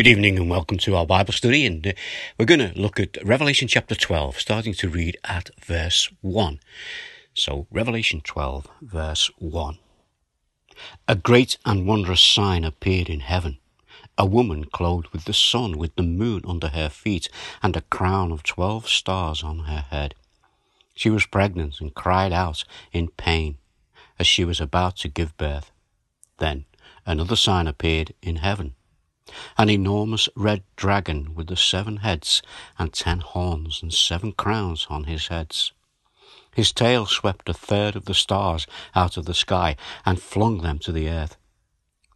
Good evening and welcome to our Bible study. And uh, we're going to look at Revelation chapter 12, starting to read at verse 1. So, Revelation 12, verse 1. A great and wondrous sign appeared in heaven a woman clothed with the sun, with the moon under her feet, and a crown of twelve stars on her head. She was pregnant and cried out in pain as she was about to give birth. Then another sign appeared in heaven an enormous red dragon with the seven heads and ten horns and seven crowns on his heads. His tail swept a third of the stars out of the sky and flung them to the earth.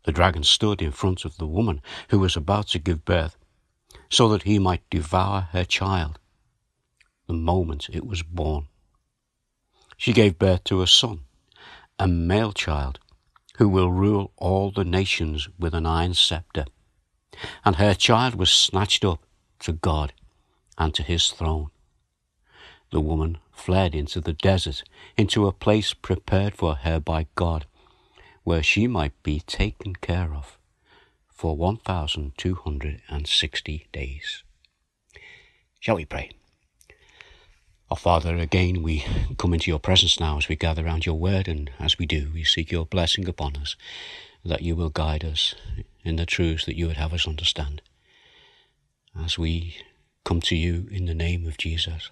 The dragon stood in front of the woman who was about to give birth, so that he might devour her child the moment it was born. She gave birth to a son, a male child, who will rule all the nations with an iron scepter and her child was snatched up to God and to his throne. The woman fled into the desert, into a place prepared for her by God, where she might be taken care of for 1,260 days. Shall we pray? Our Father, again we come into your presence now as we gather around your word, and as we do, we seek your blessing upon us, that you will guide us in the truths that you would have us understand. As we come to you in the name of Jesus.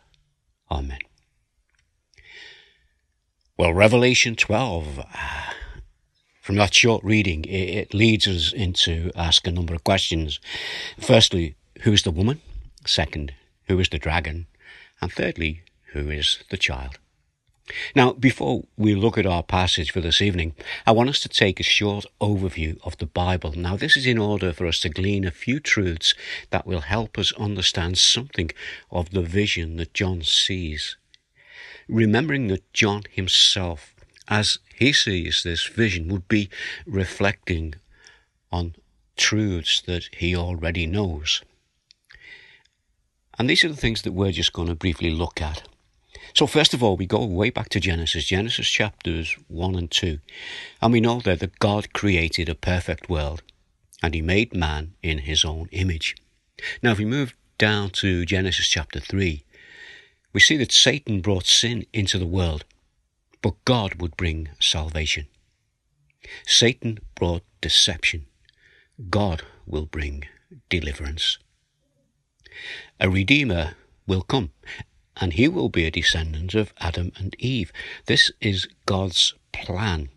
Amen. Well, Revelation 12, uh, from that short reading, it, it leads us into ask a number of questions. Firstly, who is the woman? Second, who is the dragon? And thirdly, who is the child? Now, before we look at our passage for this evening, I want us to take a short overview of the Bible. Now, this is in order for us to glean a few truths that will help us understand something of the vision that John sees. Remembering that John himself, as he sees this vision, would be reflecting on truths that he already knows. And these are the things that we're just going to briefly look at. So, first of all, we go way back to Genesis, Genesis chapters 1 and 2. And we know there that God created a perfect world and he made man in his own image. Now, if we move down to Genesis chapter 3, we see that Satan brought sin into the world, but God would bring salvation. Satan brought deception. God will bring deliverance. A Redeemer will come, and he will be a descendant of Adam and Eve. This is God's plan.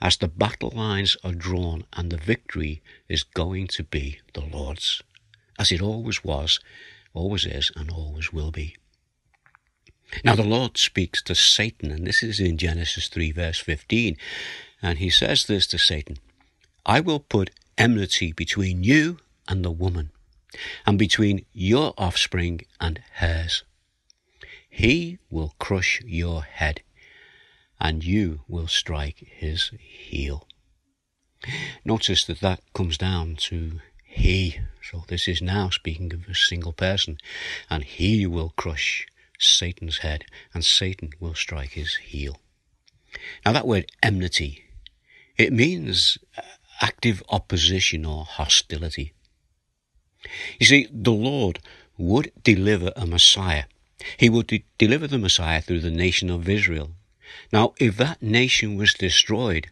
As the battle lines are drawn and the victory is going to be the Lord's, as it always was, always is, and always will be. Now the Lord speaks to Satan, and this is in Genesis 3, verse 15, and he says this to Satan I will put enmity between you and the woman, and between your offspring and hers. He will crush your head, and you will strike his heel. Notice that that comes down to he. So this is now speaking of a single person, and he will crush Satan's head, and Satan will strike his heel. Now that word enmity, it means uh, active opposition or hostility. You see, the Lord would deliver a Messiah he would de- deliver the Messiah through the nation of Israel. Now, if that nation was destroyed,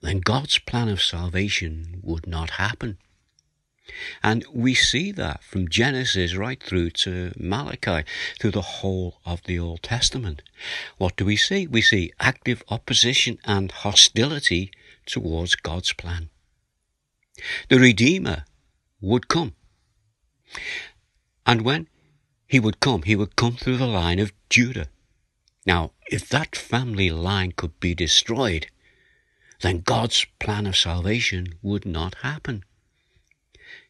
then God's plan of salvation would not happen. And we see that from Genesis right through to Malachi, through the whole of the Old Testament. What do we see? We see active opposition and hostility towards God's plan. The Redeemer would come. And when he would come. He would come through the line of Judah. Now, if that family line could be destroyed, then God's plan of salvation would not happen.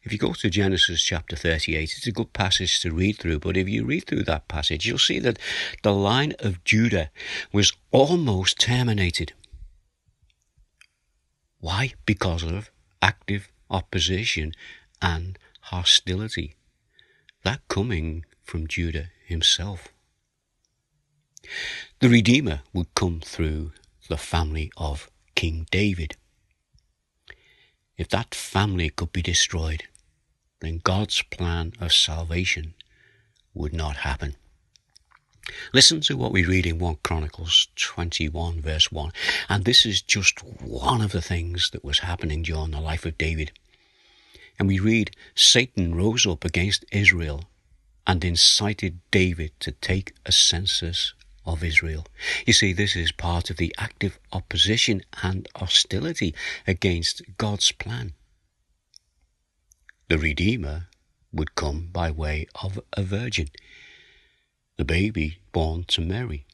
If you go to Genesis chapter 38, it's a good passage to read through, but if you read through that passage, you'll see that the line of Judah was almost terminated. Why? Because of active opposition and hostility. That coming from Judah himself. The Redeemer would come through the family of King David. If that family could be destroyed, then God's plan of salvation would not happen. Listen to what we read in 1 Chronicles 21, verse 1. And this is just one of the things that was happening during the life of David. And we read Satan rose up against Israel and incited David to take a census of Israel. You see, this is part of the active opposition and hostility against God's plan. The Redeemer would come by way of a virgin, the baby born to Mary.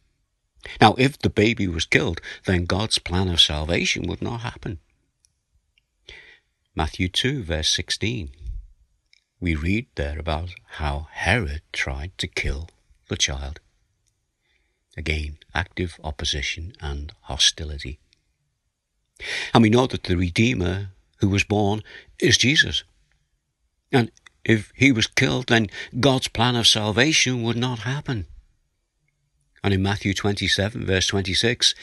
Now, if the baby was killed, then God's plan of salvation would not happen. Matthew 2, verse 16. We read there about how Herod tried to kill the child. Again, active opposition and hostility. And we know that the Redeemer who was born is Jesus. And if he was killed, then God's plan of salvation would not happen. And in Matthew 27, verse 26,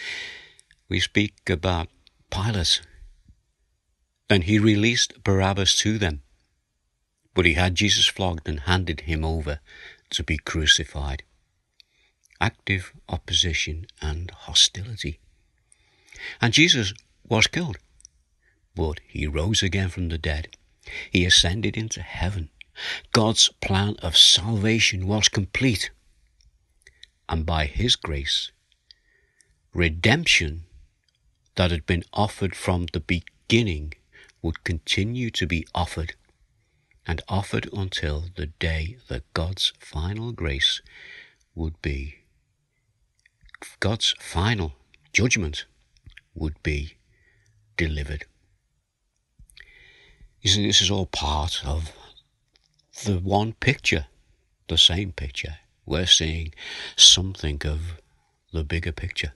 we speak about Pilate then he released Barabbas to them. But he had Jesus flogged and handed him over to be crucified. Active opposition and hostility. And Jesus was killed. But he rose again from the dead. He ascended into heaven. God's plan of salvation was complete. And by his grace, redemption that had been offered from the beginning would continue to be offered and offered until the day that God's final grace would be. God's final judgment would be delivered. You see, this is all part of the one picture, the same picture. We're seeing something of the bigger picture.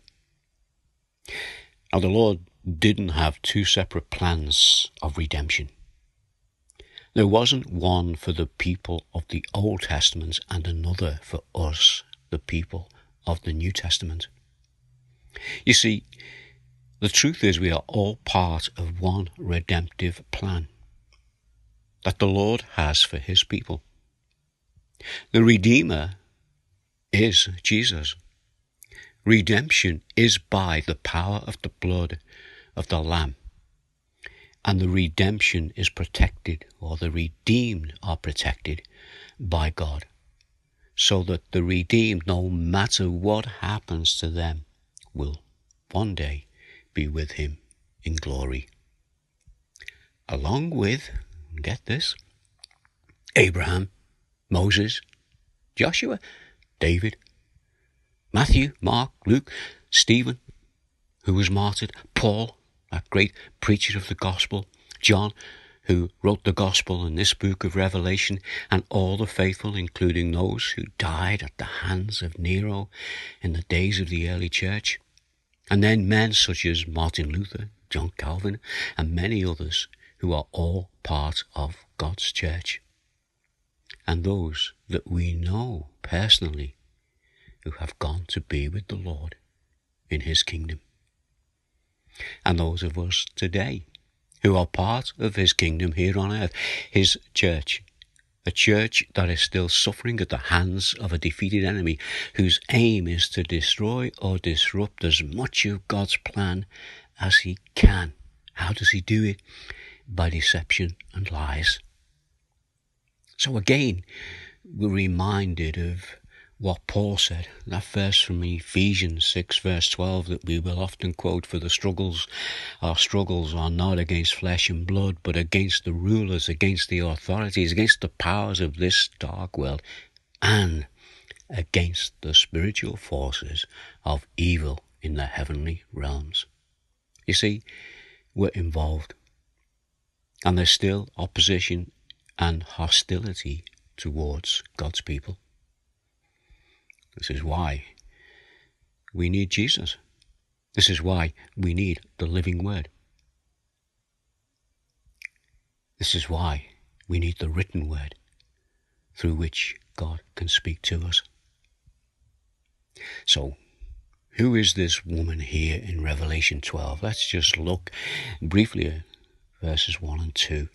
Now, the Lord didn't have two separate plans of redemption. There wasn't one for the people of the Old Testament and another for us, the people of the New Testament. You see, the truth is we are all part of one redemptive plan that the Lord has for his people. The Redeemer is Jesus. Redemption is by the power of the blood of the Lamb. And the redemption is protected, or the redeemed are protected by God. So that the redeemed, no matter what happens to them, will one day be with Him in glory. Along with, get this, Abraham, Moses, Joshua, David, Matthew, Mark, Luke, Stephen, who was martyred, Paul, that great preacher of the gospel, John, who wrote the gospel in this book of Revelation, and all the faithful, including those who died at the hands of Nero in the days of the early church, and then men such as Martin Luther, John Calvin, and many others who are all part of God's church, and those that we know personally who have gone to be with the Lord in his kingdom and those of us today who are part of his kingdom here on earth, his church. A church that is still suffering at the hands of a defeated enemy whose aim is to destroy or disrupt as much of God's plan as he can. How does he do it? By deception and lies. So again, we're reminded of what Paul said, that verse from Ephesians 6, verse 12, that we will often quote for the struggles. Our struggles are not against flesh and blood, but against the rulers, against the authorities, against the powers of this dark world, and against the spiritual forces of evil in the heavenly realms. You see, we're involved. And there's still opposition and hostility towards God's people. This is why we need Jesus. This is why we need the living word. This is why we need the written word through which God can speak to us. So, who is this woman here in Revelation 12? Let's just look briefly at verses 1 and 2.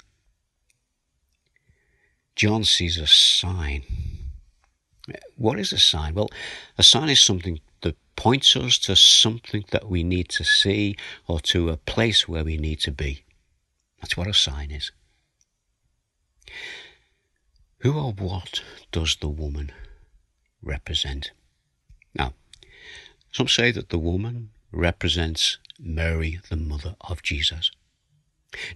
John sees a sign. What is a sign? Well, a sign is something that points us to something that we need to see or to a place where we need to be. That's what a sign is. Who or what does the woman represent? Now, some say that the woman represents Mary, the mother of Jesus.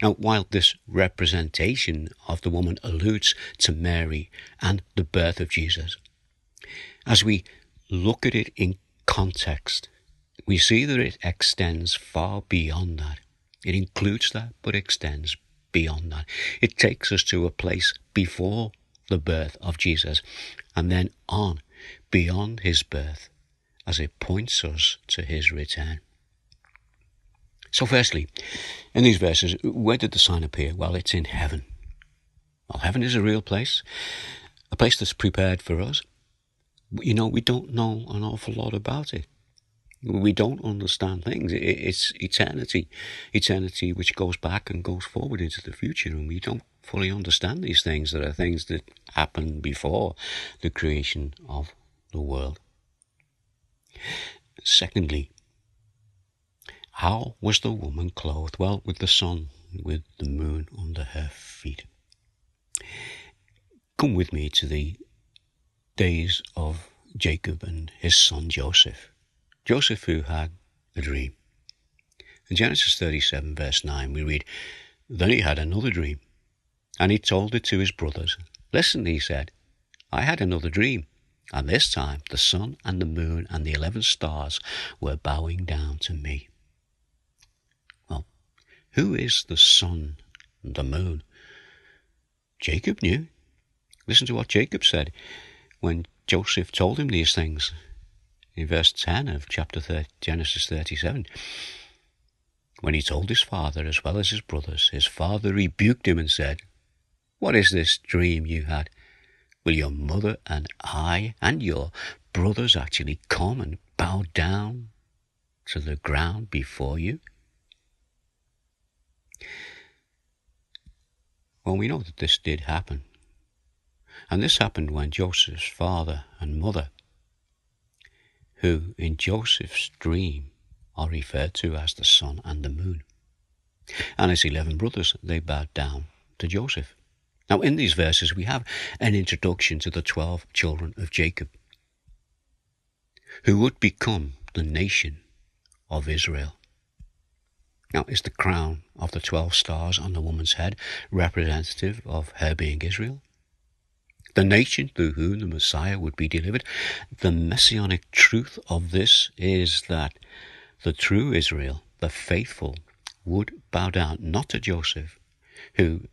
Now, while this representation of the woman alludes to Mary and the birth of Jesus, as we look at it in context, we see that it extends far beyond that. It includes that, but extends beyond that. It takes us to a place before the birth of Jesus and then on beyond his birth as it points us to his return. So, firstly, in these verses, where did the sign appear? Well, it's in heaven. Well, heaven is a real place, a place that's prepared for us. You know, we don't know an awful lot about it. We don't understand things. It's eternity, eternity which goes back and goes forward into the future, and we don't fully understand these things. There are things that happened before the creation of the world. Secondly, how was the woman clothed? Well, with the sun, with the moon under her feet. Come with me to the days of Jacob and his son Joseph. Joseph, who had a dream. In Genesis 37, verse 9, we read, Then he had another dream, and he told it to his brothers. Listen, he said, I had another dream, and this time the sun and the moon and the eleven stars were bowing down to me. Well, who is the sun and the moon? Jacob knew. Listen to what Jacob said when Joseph told him these things in verse 10 of chapter 30, Genesis 37. When he told his father as well as his brothers, his father rebuked him and said, What is this dream you had? Will your mother and I and your brothers actually come and bow down to the ground before you? Well, we know that this did happen. And this happened when Joseph's father and mother, who in Joseph's dream are referred to as the sun and the moon, and his eleven brothers, they bowed down to Joseph. Now, in these verses, we have an introduction to the twelve children of Jacob, who would become the nation of Israel. Now, is the crown of the 12 stars on the woman's head representative of her being Israel? The nation through whom the Messiah would be delivered? The messianic truth of this is that the true Israel, the faithful, would bow down not to Joseph, who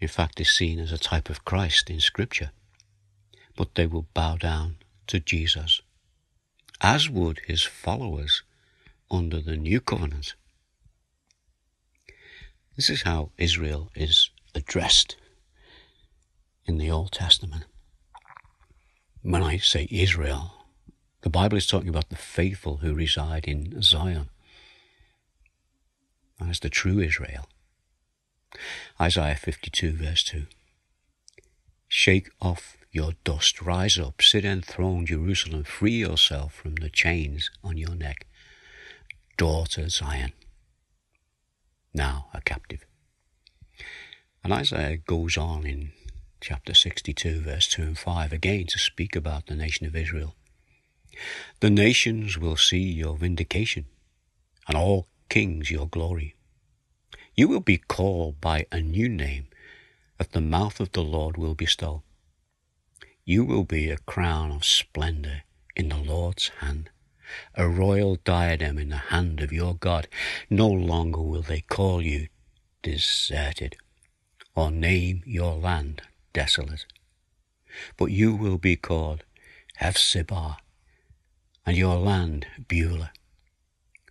in fact is seen as a type of Christ in Scripture, but they will bow down to Jesus, as would his followers under the new covenant. This is how Israel is addressed in the Old Testament. When I say Israel, the Bible is talking about the faithful who reside in Zion. That is the true Israel. Isaiah 52, verse 2. Shake off your dust, rise up, sit enthroned, Jerusalem, free yourself from the chains on your neck. Daughter Zion now a captive. And Isaiah goes on in chapter 62, verse 2 and 5 again to speak about the nation of Israel. The nations will see your vindication, and all kings your glory. You will be called by a new name that the mouth of the Lord will bestow. You will be a crown of splendor in the Lord's hand a royal diadem in the hand of your God. No longer will they call you deserted or name your land desolate, but you will be called Hephzibah and your land Beulah.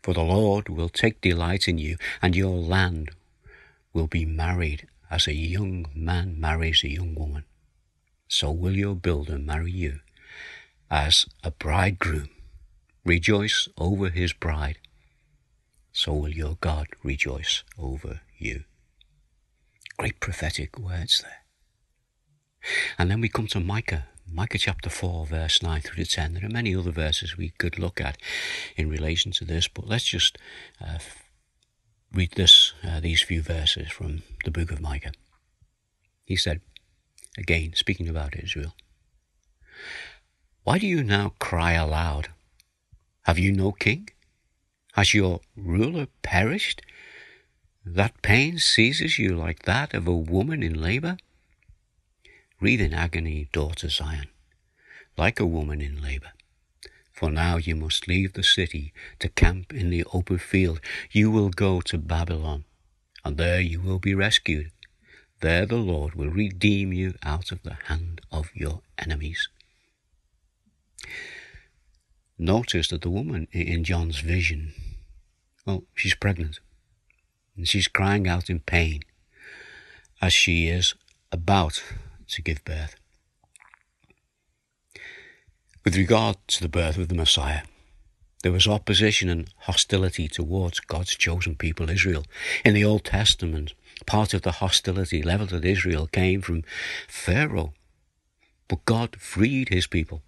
For the Lord will take delight in you, and your land will be married as a young man marries a young woman. So will your builder marry you as a bridegroom rejoice over his bride, so will your God rejoice over you. Great prophetic words there. And then we come to Micah, Micah chapter 4, verse 9 through to 10. There are many other verses we could look at in relation to this, but let's just uh, read this, uh, these few verses from the book of Micah. He said, again, speaking about Israel, Why do you now cry aloud? Have you no king? Has your ruler perished? That pain seizes you like that of a woman in labor? Read in agony, daughter Zion, like a woman in labor. For now you must leave the city to camp in the open field. You will go to Babylon, and there you will be rescued. There the Lord will redeem you out of the hand of your enemies. Notice that the woman in John's vision, well, she's pregnant, and she's crying out in pain as she is about to give birth. With regard to the birth of the Messiah, there was opposition and hostility towards God's chosen people, Israel. In the Old Testament, part of the hostility leveled at Israel came from Pharaoh. But God freed his people.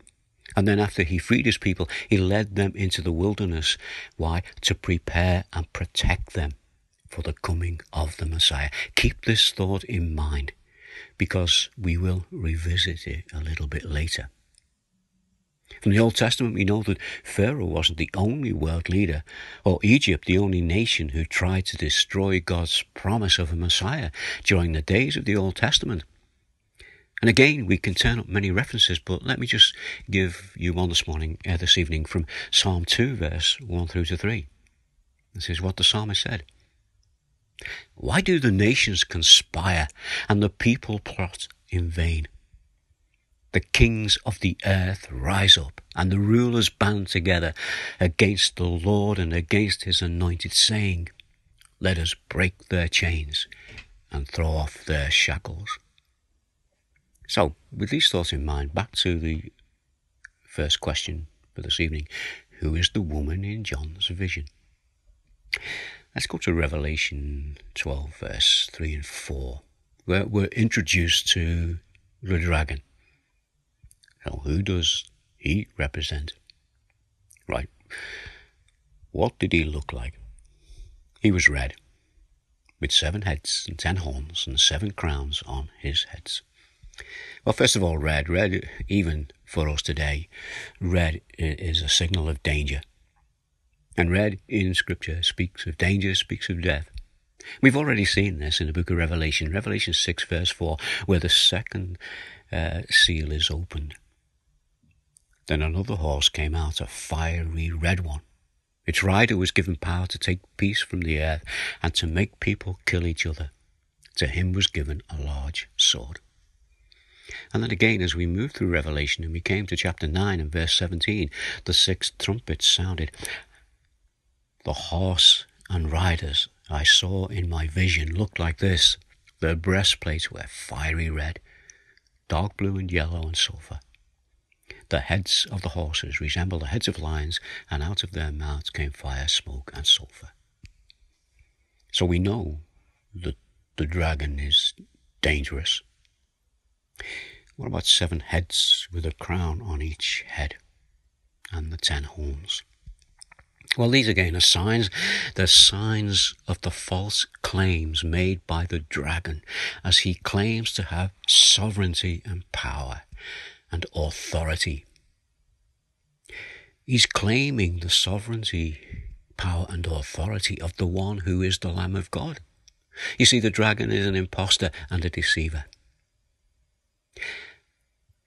And then, after he freed his people, he led them into the wilderness. Why? To prepare and protect them for the coming of the Messiah. Keep this thought in mind because we will revisit it a little bit later. From the Old Testament, we know that Pharaoh wasn't the only world leader, or Egypt the only nation who tried to destroy God's promise of a Messiah during the days of the Old Testament. And again, we can turn up many references, but let me just give you one this morning, uh, this evening, from Psalm 2, verse 1 through to 3. This is what the psalmist said. Why do the nations conspire and the people plot in vain? The kings of the earth rise up and the rulers band together against the Lord and against his anointed, saying, Let us break their chains and throw off their shackles. So, with these thoughts in mind, back to the first question for this evening Who is the woman in John's vision? Let's go to Revelation 12, verse 3 and 4, where we're introduced to the dragon. Now, who does he represent? Right. What did he look like? He was red, with seven heads and ten horns and seven crowns on his heads. Well, first of all, red. Red, even for us today, red is a signal of danger. And red in Scripture speaks of danger, speaks of death. We've already seen this in the book of Revelation, Revelation 6, verse 4, where the second uh, seal is opened. Then another horse came out, a fiery red one. Its rider was given power to take peace from the earth and to make people kill each other. To him was given a large sword. And then again, as we moved through Revelation and we came to chapter 9 and verse 17, the sixth trumpet sounded, the horse and riders I saw in my vision looked like this. Their breastplates were fiery red, dark blue and yellow and sulphur. The heads of the horses resembled the heads of lions, and out of their mouths came fire, smoke, and sulphur. So we know that the dragon is dangerous. What about seven heads with a crown on each head and the ten horns? Well, these again are signs. They're signs of the false claims made by the dragon as he claims to have sovereignty and power and authority. He's claiming the sovereignty, power, and authority of the one who is the Lamb of God. You see, the dragon is an impostor and a deceiver.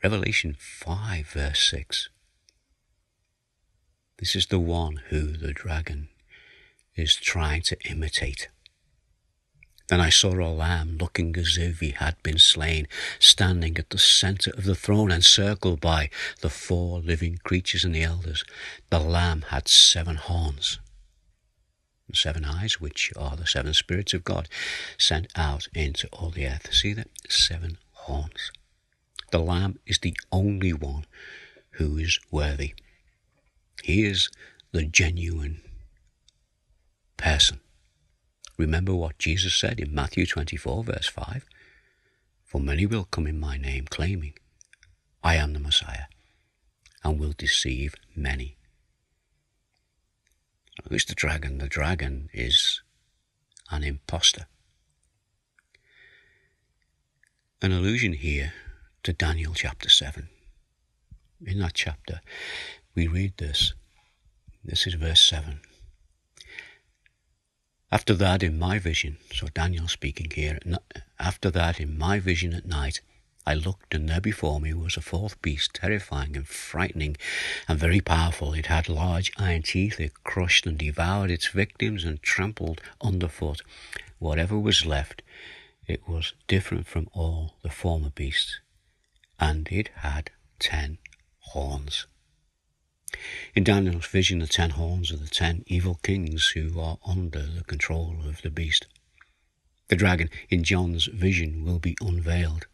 Revelation 5, verse 6 this is the one who the dragon is trying to imitate. Then I saw a lamb looking as if he had been slain, standing at the center of the throne, encircled by the four living creatures and the elders. The lamb had seven horns and seven eyes, which are the seven spirits of God sent out into all the earth. See that? Seven horns. The lamb is the only one who is worthy. He is the genuine person. Remember what Jesus said in Matthew 24, verse 5? For many will come in my name, claiming, I am the Messiah, and will deceive many. Who's the dragon? The dragon is an impostor. An allusion here to Daniel chapter 7. In that chapter, we read this. This is verse 7. After that, in my vision, so Daniel speaking here, after that, in my vision at night, I looked, and there before me was a fourth beast, terrifying and frightening and very powerful. It had large iron teeth. It crushed and devoured its victims and trampled underfoot whatever was left. It was different from all the former beasts, and it had ten horns. In Daniel's vision, the ten horns are the ten evil kings who are under the control of the beast. The dragon in John's vision will be unveiled,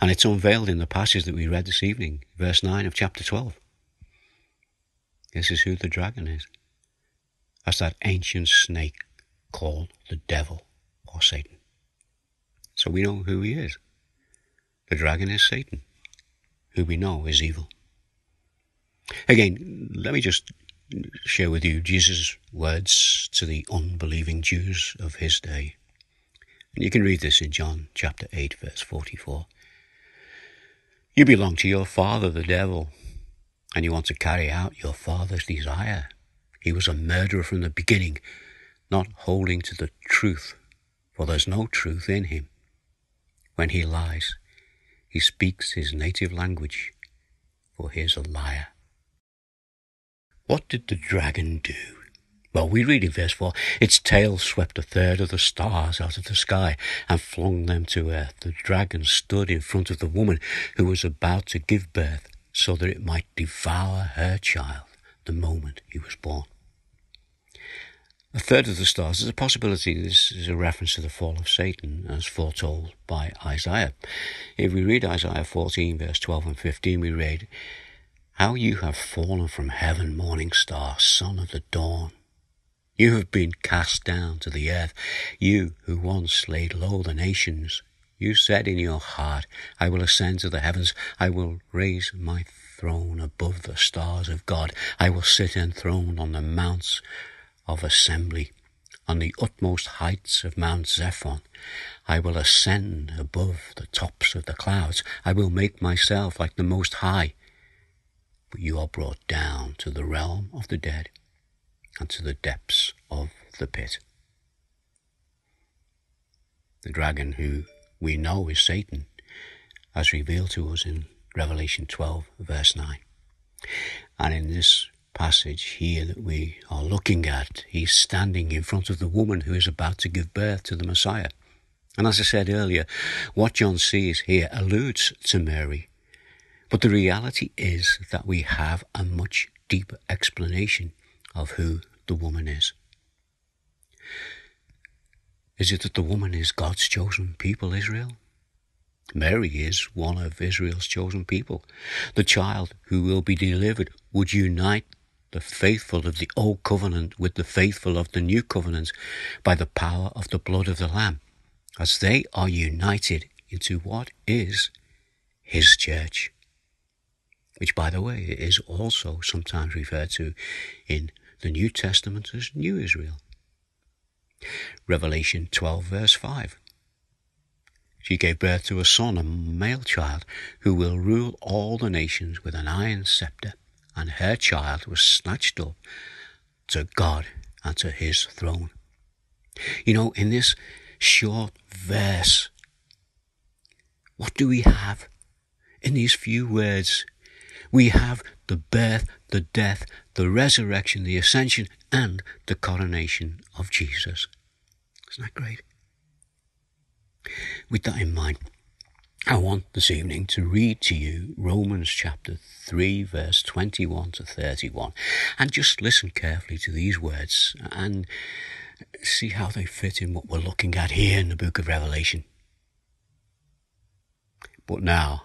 and it's unveiled in the passage that we read this evening, verse 9 of chapter 12. This is who the dragon is. That's that ancient snake called the devil or Satan. So we know who he is. The dragon is Satan, who we know is evil. Again, let me just share with you Jesus' words to the unbelieving Jews of his day. And you can read this in John chapter 8, verse 44. You belong to your father, the devil, and you want to carry out your father's desire. He was a murderer from the beginning, not holding to the truth, for there's no truth in him. When he lies, he speaks his native language, for he is a liar what did the dragon do? Well, we read in verse 4 its tail swept a third of the stars out of the sky and flung them to earth. The dragon stood in front of the woman who was about to give birth so that it might devour her child the moment he was born. A third of the stars is a possibility. This is a reference to the fall of Satan as foretold by Isaiah. If we read Isaiah 14, verse 12 and 15, we read, how you have fallen from heaven, morning star, son of the dawn. You have been cast down to the earth, you who once laid low the nations. You said in your heart, I will ascend to the heavens, I will raise my throne above the stars of God, I will sit enthroned on the mounts of assembly, on the utmost heights of Mount Zaphon. I will ascend above the tops of the clouds, I will make myself like the Most High but you are brought down to the realm of the dead and to the depths of the pit. The dragon, who we know is Satan, as revealed to us in Revelation 12, verse 9. And in this passage here that we are looking at, he's standing in front of the woman who is about to give birth to the Messiah. And as I said earlier, what John sees here alludes to Mary but the reality is that we have a much deeper explanation of who the woman is. Is it that the woman is God's chosen people, Israel? Mary is one of Israel's chosen people. The child who will be delivered would unite the faithful of the old covenant with the faithful of the new covenant by the power of the blood of the Lamb, as they are united into what is his church which, by the way, is also sometimes referred to in the New Testament as New Israel. Revelation 12, verse 5. She gave birth to a son, a male child, who will rule all the nations with an iron scepter, and her child was snatched up to God and to his throne. You know, in this short verse, what do we have in these few words? We have the birth, the death, the resurrection, the ascension, and the coronation of Jesus. Isn't that great? With that in mind, I want this evening to read to you Romans chapter 3, verse 21 to 31, and just listen carefully to these words and see how they fit in what we're looking at here in the book of Revelation. But now,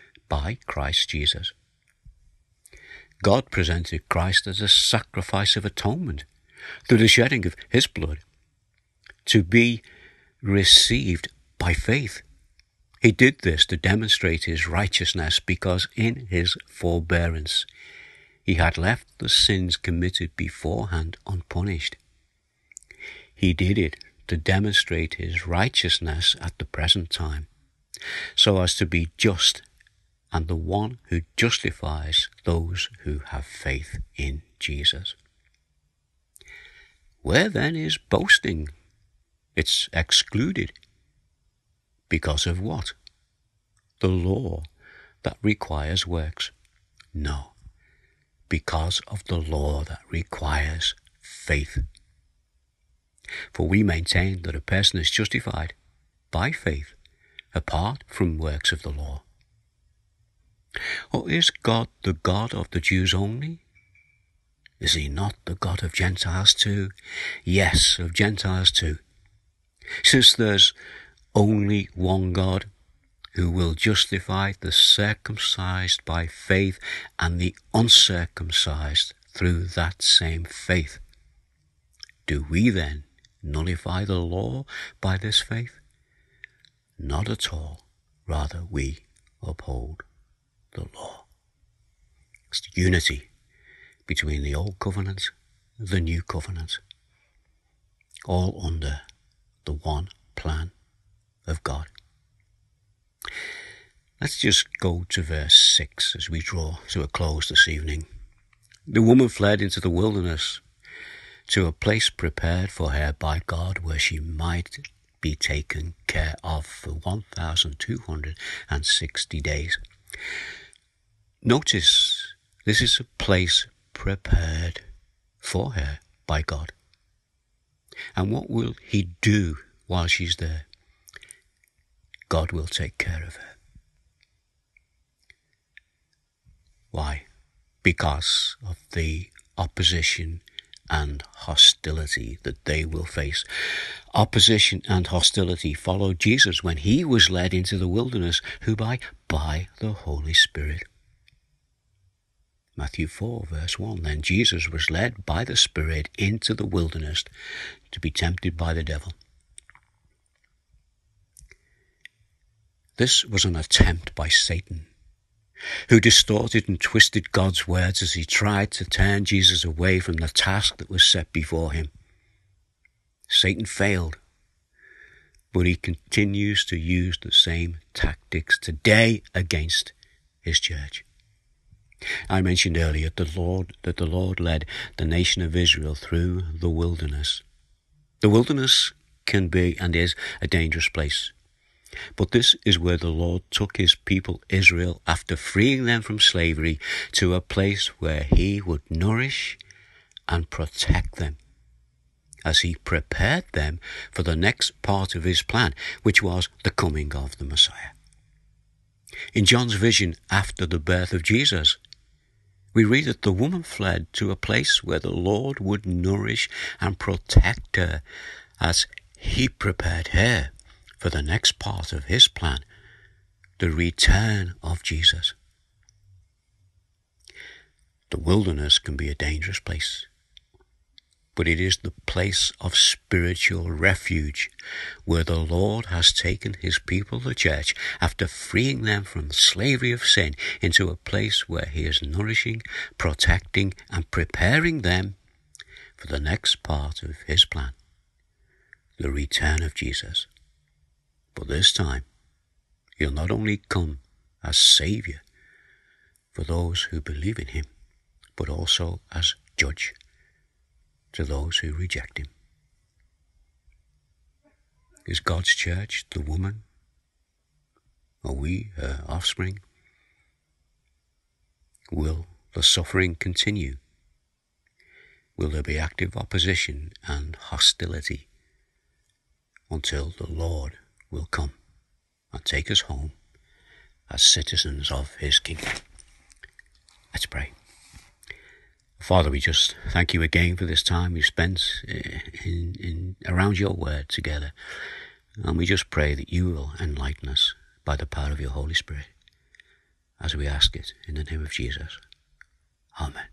by Christ Jesus. God presented Christ as a sacrifice of atonement through the shedding of His blood to be received by faith. He did this to demonstrate his righteousness because in his forbearance he had left the sins committed beforehand unpunished. He did it to demonstrate his righteousness at the present time, so as to be just and the one who justifies those who have faith in Jesus. Where then is boasting? It's excluded. Because of what? The law that requires works? No, because of the law that requires faith. For we maintain that a person is justified by faith apart from works of the law. Or is God the God of the Jews only? Is he not the God of Gentiles too? Yes, of Gentiles too. Since there's only one God who will justify the circumcised by faith and the uncircumcised through that same faith. Do we then nullify the law by this faith? Not at all. Rather, we uphold the law. It's the unity between the old covenant the new covenant, all under the one plan of God. Let's just go to verse 6 as we draw to a close this evening. The woman fled into the wilderness to a place prepared for her by God where she might be taken care of for 1,260 days. Notice this is a place prepared for her by God. And what will He do while she's there? God will take care of her. Why? Because of the opposition and hostility that they will face. Opposition and hostility followed Jesus when he was led into the wilderness, who by by the Holy Spirit. Matthew 4, verse 1. Then Jesus was led by the Spirit into the wilderness to be tempted by the devil. This was an attempt by Satan, who distorted and twisted God's words as he tried to turn Jesus away from the task that was set before him. Satan failed, but he continues to use the same tactics today against his church. I mentioned earlier the Lord, that the Lord led the nation of Israel through the wilderness. The wilderness can be and is a dangerous place. But this is where the Lord took his people Israel after freeing them from slavery to a place where he would nourish and protect them as he prepared them for the next part of his plan, which was the coming of the Messiah. In John's vision after the birth of Jesus, we read that the woman fled to a place where the Lord would nourish and protect her as he prepared her for the next part of his plan, the return of Jesus. The wilderness can be a dangerous place but it is the place of spiritual refuge where the Lord has taken his people, the church, after freeing them from the slavery of sin into a place where he is nourishing, protecting, and preparing them for the next part of his plan, the return of Jesus. But this time, he'll not only come as Saviour for those who believe in him, but also as Judge to those who reject him. Is God's church the woman? Are we her offspring? Will the suffering continue? Will there be active opposition and hostility? until the Lord will come and take us home as citizens of his kingdom. Let's pray. Father, we just thank you again for this time we've spent eh, in, in, around your word together. And we just pray that you will enlighten us by the power of your Holy Spirit as we ask it in the name of Jesus. Amen.